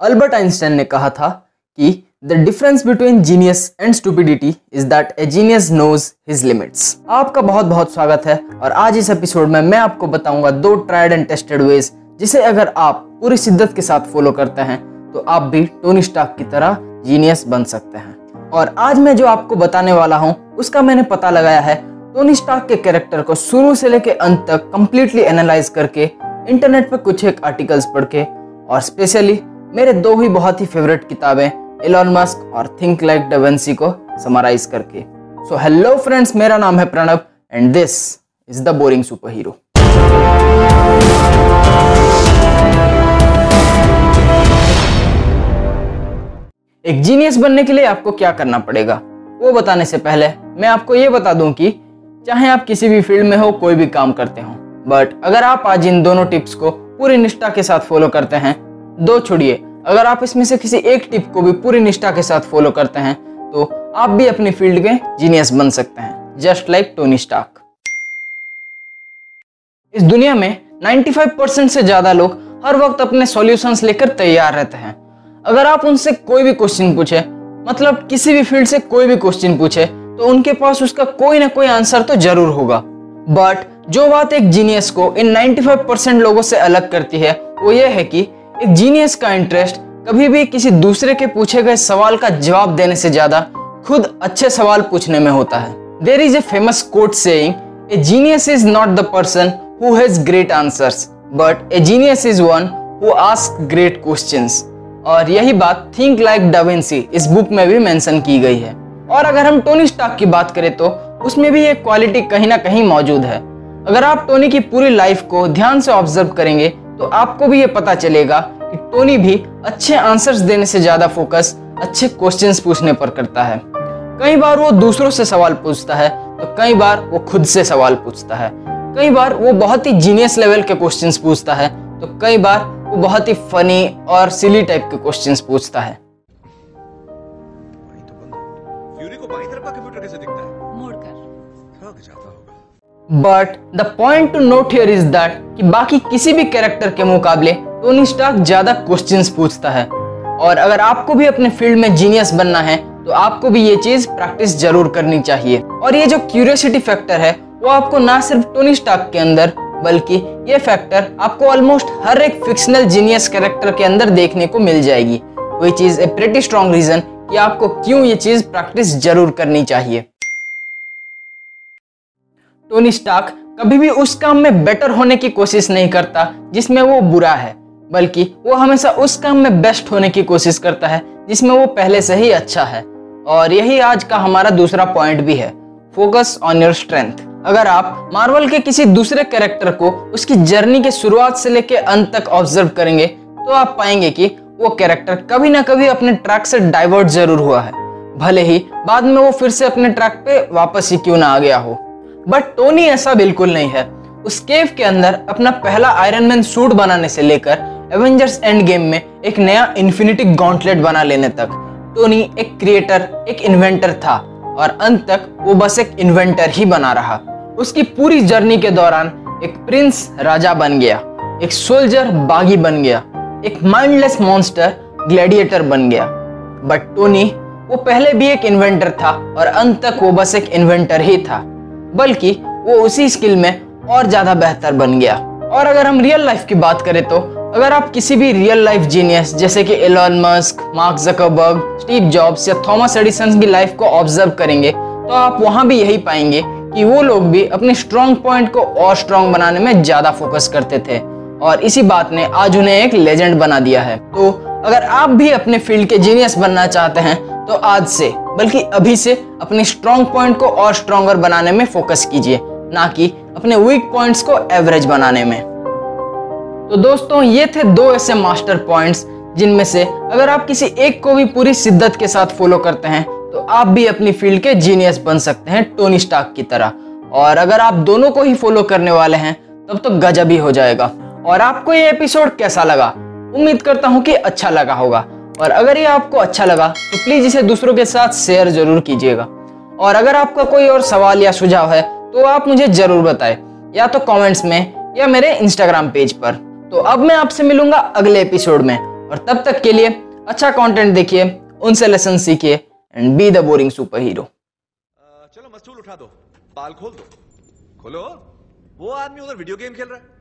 Albert Einstein ने कहा था कि the difference between genius and stupidity is that a genius knows his limits आपका बहुत बहुत स्वागत है और आज इस एपिसोड में मैं आपको बताऊँगा दो ट्राइड एंड टेस्टेड वेज जिसे अगर आप पूरी शिद्दत के साथ फॉलो करते हैं तो आप भी टोनी स्टाक की तरह जीनियस बन सकते हैं। और आज मैं जो आपको बताने वाला हूँ, उसका मैंने पता लगाया है टोनी स्टाक के कैरेक्टर को शुरू से लेकर अंत तक कंप्लीटली एनालाइज करके इंटरनेट पर कुछ एक आर्टिकल्स पढ़ के और स्पेशली मेरे दो ही बहुत ही फेवरेट किताबें एलॉन मस्क और थिंक लाइक डेवेंसी को समराइज करके। सो हेलो फ्रेंड्स मेरा नाम है Pranav and this is the boring super hero एक जीनियस बनने के लिए आपको क्या करना पड़ेगा? वो बताने से पहले मैं आपको ये बता दूँ कि चाहे आप किसी भी फ़ील्ड में हो, कोई भी काम करते हो बट अगर आप आज इन दोनों टिप्स को पूरी निष्ठा के साथ फॉलो करते हैं दो छोड़िए। अगर आप इसमें से किसी एक टिप को भी पूरी निष्ठा के साथ फॉलो करते हैं तो आप भी अपनी फ़ील्ड के जीनियस बन सकते हैं। जस्ट लाइक टोनी स्टाक इस दुनिया में 95 परसेंट से ज़्यादा लोग हर वक्त अपने सॉल्यूशंस लेकर तैयार रहते हैं। अगर आप उनसे कोई भी क्वेश्चन पूछे मतलब किसी भी फ़ील्ड से कोई भी क्वेश्चन पूछे तो उनके पास उसका कोई ना कोई आंसर तो ज़रूर होगा। बट जो बात एक जीनियस को इन 95 परसेंट लोगों से अलग करती है, वो ये है कि एक जीनियस का इंटरेस्ट कभी भी किसी दूसरे के पूछे गए सवाल का जवाब देने से ज़्यादा खुद अच्छे सवाल पूछने में होता है। There is a famous quote a genius is not the person who has great answers but a genius is one who ask great questions और यही बात थिंक लाइक डाविंसी इस बुक में भी मेंशन की गई है। और अगर हम टोनी स्टॉक की बात करें तो उसमें भी एक क्वालिटी कहीं ना कहीं मौजूद है। अगर आप टोनी की पूरी लाइफ को ध्यान से ऑब्ज़र्व करेंगे तो आपको भी ये पता चलेगा कि टोनी भी अच्छे आंसर्स देने से ज़्यादा फोकस अच्छे क्वेश्चंस पूछने पर करता है। कई बार वो दूसरों से सवाल पूछता है तो कई बार वो खुद से सवाल पूछता है। कई बार वो बहुत ही जीनियस लेवल के क्वेश्चंस पूछता है तो कई बार वो बहुत ही फनी और सिली टाइप के क्वेश्चंस पूछता है। फ्यूरी को बाई तरफ़ का कंप्यूटर कैसे दिखता है? मोड़कर। थक जाता होगा। But the point to note here is that कि बाकी किसी भी कैरेक्टर के मुकाबले टोनी स्टार्क ज़्यादा क्वेश्चंस पूछता है। और अगर आपको भी अपने फ़ील्ड में जीनियस बनना है तो आपको भी ये चीज़ प्रैक्टिस ज़रूर करनी चाहिए। और ये जो क्यूरियोसिटी फैक्टर है, वो आपको ना सिर्फ़ टोनी स्टार्क के अंदर, बल्कि ये फैक्टर आपको ऑलमोस्ट हर एक फिक्शनल जीनियस कैरेक्टर के अंदर देखने को मिल जाएगी। Which is a pretty strong reason कि आपको क्यों ये चीज़ प्रैक्टिस ज़रूर करनी चाहिए। टोनी स्टार्क कभी भी उस काम में बेटर होने की कोशिश नहीं करता, जिसमें वो बुरा है, बल्कि वो हमेशा उस काम में बेस्ट होने की कोशिश करता है, जिसमें वो पहले से ही अच्छा है। और यही आज का हमारा दूसरा पॉइंट भी है फोकस ऑन योर स्ट्रेंथ अगर आप मार्वल के किसी दूसरे कैरेक्टर को उसकी जर्नी के शुरुआत से लेकर अंत तक ऑब्ज़र्व करेंगे तो आप पाएँगे कि वो कैरेक्टर कभी ना कभी अपने ट्रैक से डाइवर्ट ज़रूर हुआ है। भले ही बाद में वो फिर से अपने ट्रैक पे वापस ही क्यों ना आ गया हो। बट टोनी ऐसा बिल्कुल नहीं है। उस केव के अंदर अपना पहला आयरन मैन सूट बनाने से लेकर एवेंजर्स एंड गेम में एक नया इन्फिनिटी गॉन्टलेट बना लेने तक टोनी एक क्रिएटर एक इन्वेंटर था और अंत तक वो बस एक इन्वेंटर ही बना रहा। उसकी पूरी जर्नी के दौरान एक प्रिंस राजा बन गया, एक सोल्जर बागी बन गया, एक माइंडलेस मॉन्स्टर ग्लैडिएटर बन गया। बट टोनी वो पहले भी एक इन्वेंटर था और अंत तक वो बस एक इन्वेंटर ही था। बल्कि वो उसी स्किल में और ज़्यादा बेहतर बन गया। और अगर हम रियल लाइफ की बात करें तो अगर आप किसी भी रियल लाइफ जीनियस जैसे कि Elon Musk Mark Zuckerberg Steve Jobs या थॉमस एडिसन की लाइफ को ऑब्ज़र्व करेंगे तो आप वहाँ भी यही पाएँगे कि वो लोग भी अपने स्ट्रॉन्ग पॉइंट को और स्ट्रॉन्ग बनाने में ज़्यादा फोकस करते थे। और इसी बात ने आज उन्हें एक लेजेंड बना दिया है। तो अगर आप भी अपने फ़ील्ड के जीनियस बनना चाहते हैं तो आज से, बल्कि अभी से, अपने स्ट्रॉन्ग पॉइंट को और स्ट्रॉन्गर बनाने में फोकस कीजिए, ना कि अपने वीक पॉइंट्स को एवरेज बनाने में। तो दोस्तों, ये थे दो ऐसे मास्टर पॉइंट्स जिनमें से अगर आप किसी एक को भी पूरी शिद्दत के साथ फॉलो करते हैं तो आप भी अपनी फ़ील्ड के जीनियस बन सकते हैं टोनी स्टाक की तरह। और अगर आप दोनों को ही फॉलो करने वाले हैं, तब तो गजब ही हो जाएगा। और आपको ये एपिसोड कैसा लगा? उम्मीद करता हूँ कि अच्छा लगा होगा। और अगर ये आपको अच्छा लगा तो प्लीज़ इसे दूसरों के साथ शेयर ज़रूर कीजिएगा। और अगर आपका कोई और सवाल या सुझाव है तो आप मुझे ज़रूर बताएँ, या तो कमेंट्स में, या मेरे इंस्टाग्राम पेज पर। तो अब मैं आपसे मिलूँगा अगले एपिसोड में, और तब तक के लिए अच्छा कंटेंट देखिए, उनसे लेसन सीखिए and be the boring superhero चलो मस्तूल उठा दो पाल खोल दो। खोलो? वो आदमी उधर वीडियो गेम खेल रहा है।